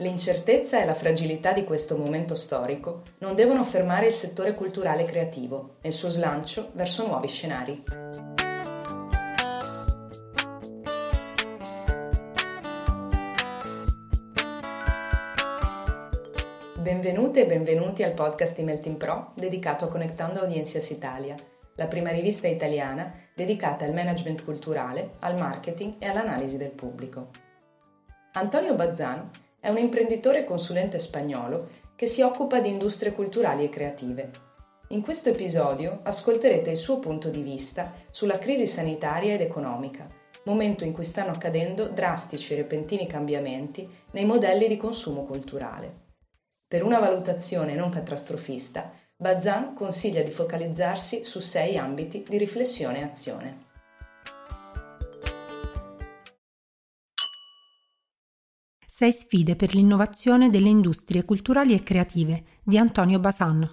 L'incertezza e la fragilità di questo momento storico non devono fermare il settore culturale e creativo nel suo slancio verso nuovi scenari. Benvenute e benvenuti al podcast di Melting Pro dedicato a Connectando Audiencias Italia, la prima rivista italiana dedicata al management culturale, al marketing e all'analisi del pubblico. Antonio Bazzan è un imprenditore e consulente spagnolo che si occupa di industrie culturali e creative. In questo episodio ascolterete il suo punto di vista sulla crisi sanitaria ed economica, momento in cui stanno accadendo drastici e repentini cambiamenti nei modelli di consumo culturale. Per una valutazione non catastrofista, Bazan consiglia di focalizzarsi su sei ambiti di riflessione e azione. Sei sfide per l'innovazione delle industrie culturali e creative di Antonio Basan.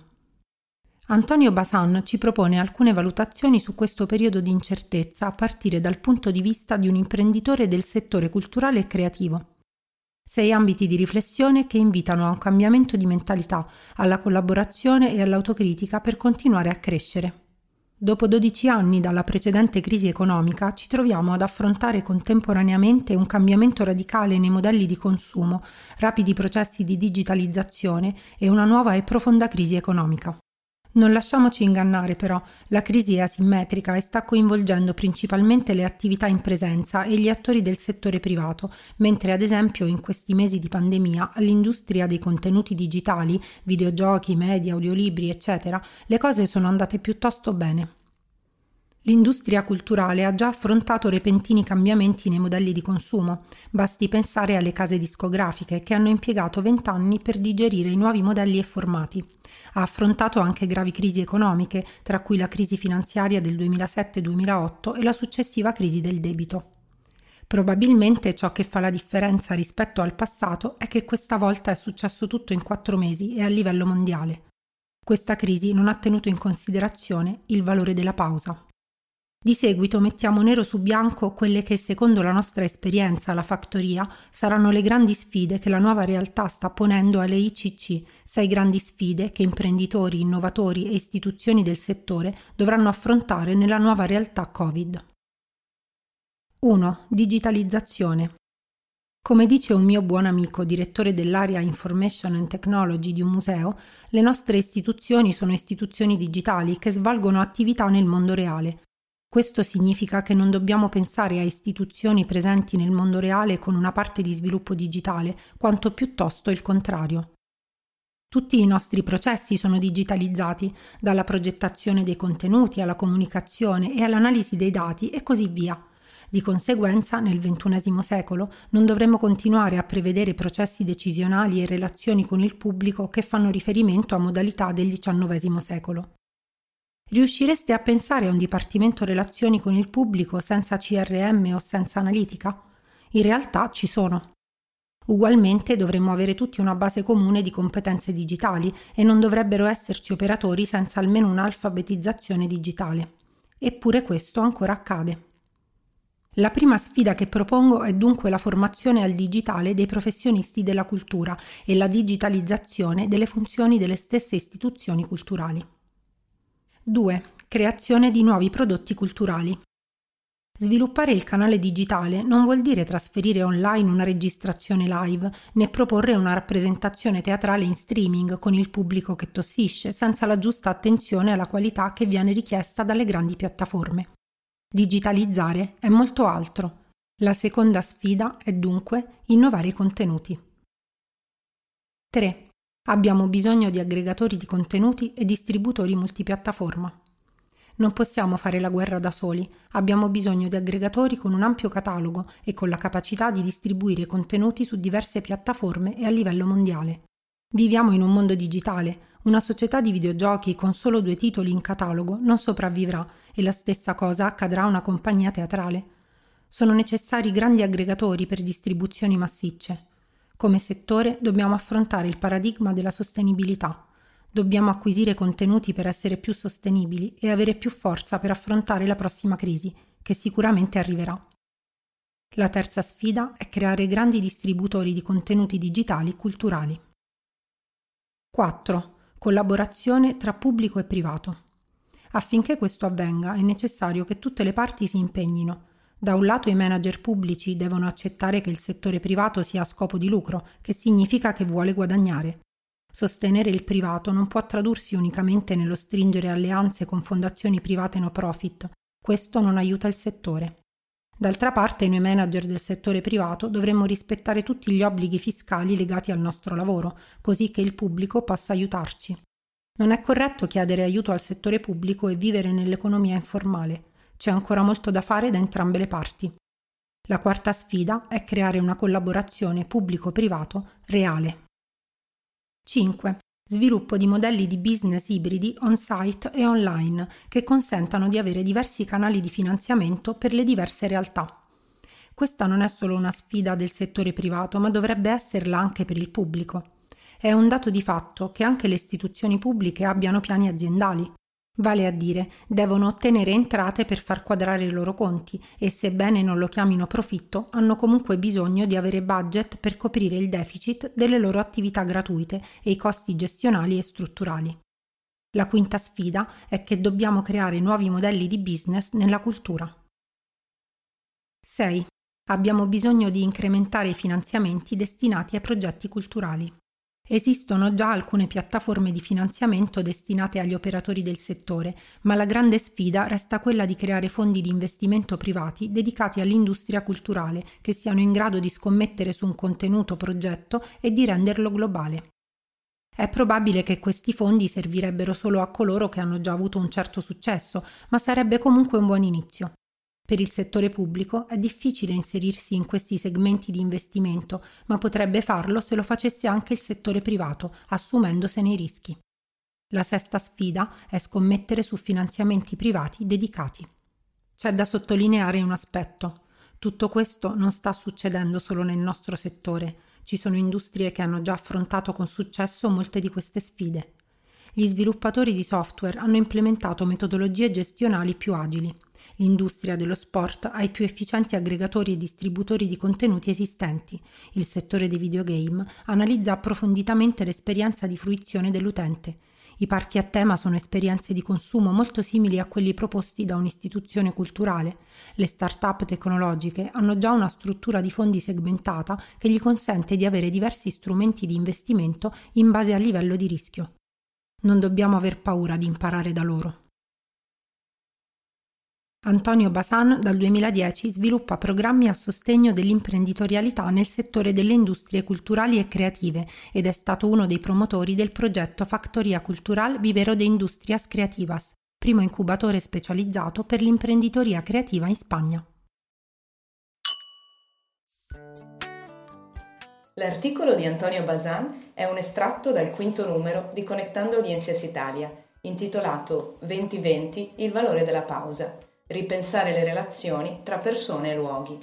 Antonio Basan ci propone alcune valutazioni su questo periodo di incertezza a partire dal punto di vista di un imprenditore del settore culturale e creativo. Sei ambiti di riflessione che invitano a un cambiamento di mentalità, alla collaborazione e all'autocritica per continuare a crescere. Dopo 12 anni dalla precedente crisi economica ci troviamo ad affrontare contemporaneamente un cambiamento radicale nei modelli di consumo, rapidi processi di digitalizzazione e una nuova e profonda crisi economica. Non lasciamoci ingannare però, la crisi è asimmetrica e sta coinvolgendo principalmente le attività in presenza e gli attori del settore privato, mentre ad esempio in questi mesi di pandemia all'industria dei contenuti digitali, videogiochi, media, audiolibri, eccetera, le cose sono andate piuttosto bene. L'industria culturale ha già affrontato repentini cambiamenti nei modelli di consumo, basti pensare alle case discografiche che hanno impiegato vent'anni per digerire i nuovi modelli e formati. Ha affrontato anche gravi crisi economiche, tra cui la crisi finanziaria del 2007-2008 e la successiva crisi del debito. Probabilmente ciò che fa la differenza rispetto al passato è che questa volta è successo tutto in quattro mesi e a livello mondiale. Questa crisi non ha tenuto in considerazione il valore della pausa. Di seguito mettiamo nero su bianco quelle che, secondo la nostra esperienza alla fattoria, saranno le grandi sfide che la nuova realtà sta ponendo alle ICC, sei grandi sfide che imprenditori, innovatori e istituzioni del settore dovranno affrontare nella nuova realtà Covid. 1. Digitalizzazione. Come dice un mio buon amico, direttore dell'area Information and Technology di un museo, le nostre istituzioni sono istituzioni digitali che svolgono attività nel mondo reale, questo significa che non dobbiamo pensare a istituzioni presenti nel mondo reale con una parte di sviluppo digitale, quanto piuttosto il contrario. Tutti i nostri processi sono digitalizzati, dalla progettazione dei contenuti alla comunicazione e all'analisi dei dati e così via. Di conseguenza, nel XXI secolo non dovremmo continuare a prevedere processi decisionali e relazioni con il pubblico che fanno riferimento a modalità del XIX secolo. Riuscireste a pensare a un dipartimento relazioni con il pubblico senza CRM o senza analitica? In realtà ci sono. Ugualmente dovremmo avere tutti una base comune di competenze digitali e non dovrebbero esserci operatori senza almeno un'alfabetizzazione digitale. Eppure questo ancora accade. La prima sfida che propongo è dunque la formazione al digitale dei professionisti della cultura e la digitalizzazione delle funzioni delle stesse istituzioni culturali. 2. Creazione di nuovi prodotti culturali. Sviluppare il canale digitale non vuol dire trasferire online una registrazione live, né proporre una rappresentazione teatrale in streaming con il pubblico che tossisce, senza la giusta attenzione alla qualità che viene richiesta dalle grandi piattaforme. Digitalizzare è molto altro. La seconda sfida è dunque innovare i contenuti. 3. Abbiamo bisogno di aggregatori di contenuti e distributori multipiattaforma. Non possiamo fare la guerra da soli, abbiamo bisogno di aggregatori con un ampio catalogo e con la capacità di distribuire contenuti su diverse piattaforme e a livello mondiale. Viviamo in un mondo digitale, una società di videogiochi con solo due titoli in catalogo non sopravvivrà e la stessa cosa accadrà a una compagnia teatrale. Sono necessari grandi aggregatori per distribuzioni massicce. Come settore dobbiamo affrontare il paradigma della sostenibilità. Dobbiamo acquisire contenuti per essere più sostenibili e avere più forza per affrontare la prossima crisi, che sicuramente arriverà. La terza sfida è creare grandi distributori di contenuti digitali culturali. 4. Collaborazione tra pubblico e privato. Affinché questo avvenga è necessario che tutte le parti si impegnino. Da un lato i manager pubblici devono accettare che il settore privato sia a scopo di lucro, che significa che vuole guadagnare. Sostenere il privato non può tradursi unicamente nello stringere alleanze con fondazioni private no profit. Questo non aiuta il settore. D'altra parte, noi manager del settore privato dovremmo rispettare tutti gli obblighi fiscali legati al nostro lavoro, così che il pubblico possa aiutarci. Non è corretto chiedere aiuto al settore pubblico e vivere nell'economia informale. C'è ancora molto da fare da entrambe le parti. La quarta sfida è creare una collaborazione pubblico-privato reale. 5. Sviluppo di modelli di business ibridi on-site e online che consentano di avere diversi canali di finanziamento per le diverse realtà. Questa non è solo una sfida del settore privato, ma dovrebbe esserla anche per il pubblico. È un dato di fatto che anche le istituzioni pubbliche abbiano piani aziendali, Vale a dire, devono ottenere entrate per far quadrare i loro conti e sebbene non lo chiamino profitto, hanno comunque bisogno di avere budget per coprire il deficit delle loro attività gratuite e i costi gestionali e strutturali. La quinta sfida è che dobbiamo creare nuovi modelli di business nella cultura. 6. Abbiamo bisogno di incrementare i finanziamenti destinati ai progetti culturali. Esistono già alcune piattaforme di finanziamento destinate agli operatori del settore, ma la grande sfida resta quella di creare fondi di investimento privati dedicati all'industria culturale che siano in grado di scommettere su un contenuto progetto e di renderlo globale. È probabile che questi fondi servirebbero solo a coloro che hanno già avuto un certo successo, ma sarebbe comunque un buon inizio. Per il settore pubblico è difficile inserirsi in questi segmenti di investimento, ma potrebbe farlo se lo facesse anche il settore privato, assumendosene i rischi. La sesta sfida è scommettere su finanziamenti privati dedicati. C'è da sottolineare un aspetto. Tutto questo non sta succedendo solo nel nostro settore. Ci sono industrie che hanno già affrontato con successo molte di queste sfide. Gli sviluppatori di software hanno implementato metodologie gestionali più agili l'industria dello sport ha i più efficienti aggregatori e distributori di contenuti esistenti. Il settore dei videogame analizza approfonditamente l'esperienza di fruizione dell'utente. I parchi a tema sono esperienze di consumo molto simili a quelli proposti da un'istituzione culturale. Le start-up tecnologiche hanno già una struttura di fondi segmentata che gli consente di avere diversi strumenti di investimento in base al livello di rischio. Non dobbiamo aver paura di imparare da loro. Antonio Basan dal 2010 sviluppa programmi a sostegno dell'imprenditorialità nel settore delle industrie culturali e creative ed è stato uno dei promotori del progetto Factoria Cultural Vivero de Industrias Creativas, primo incubatore specializzato per l'imprenditoria creativa in Spagna. L'articolo di Antonio Basan è un estratto dal quinto numero di Connectando Audiencias Italia, intitolato 2020 Il valore della pausa ripensare le relazioni tra persone e luoghi.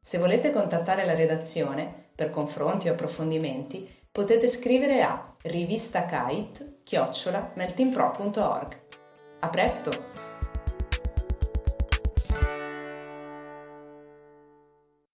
Se volete contattare la redazione per confronti o approfondimenti, potete scrivere a rivistacait-meltingpro.org. A presto!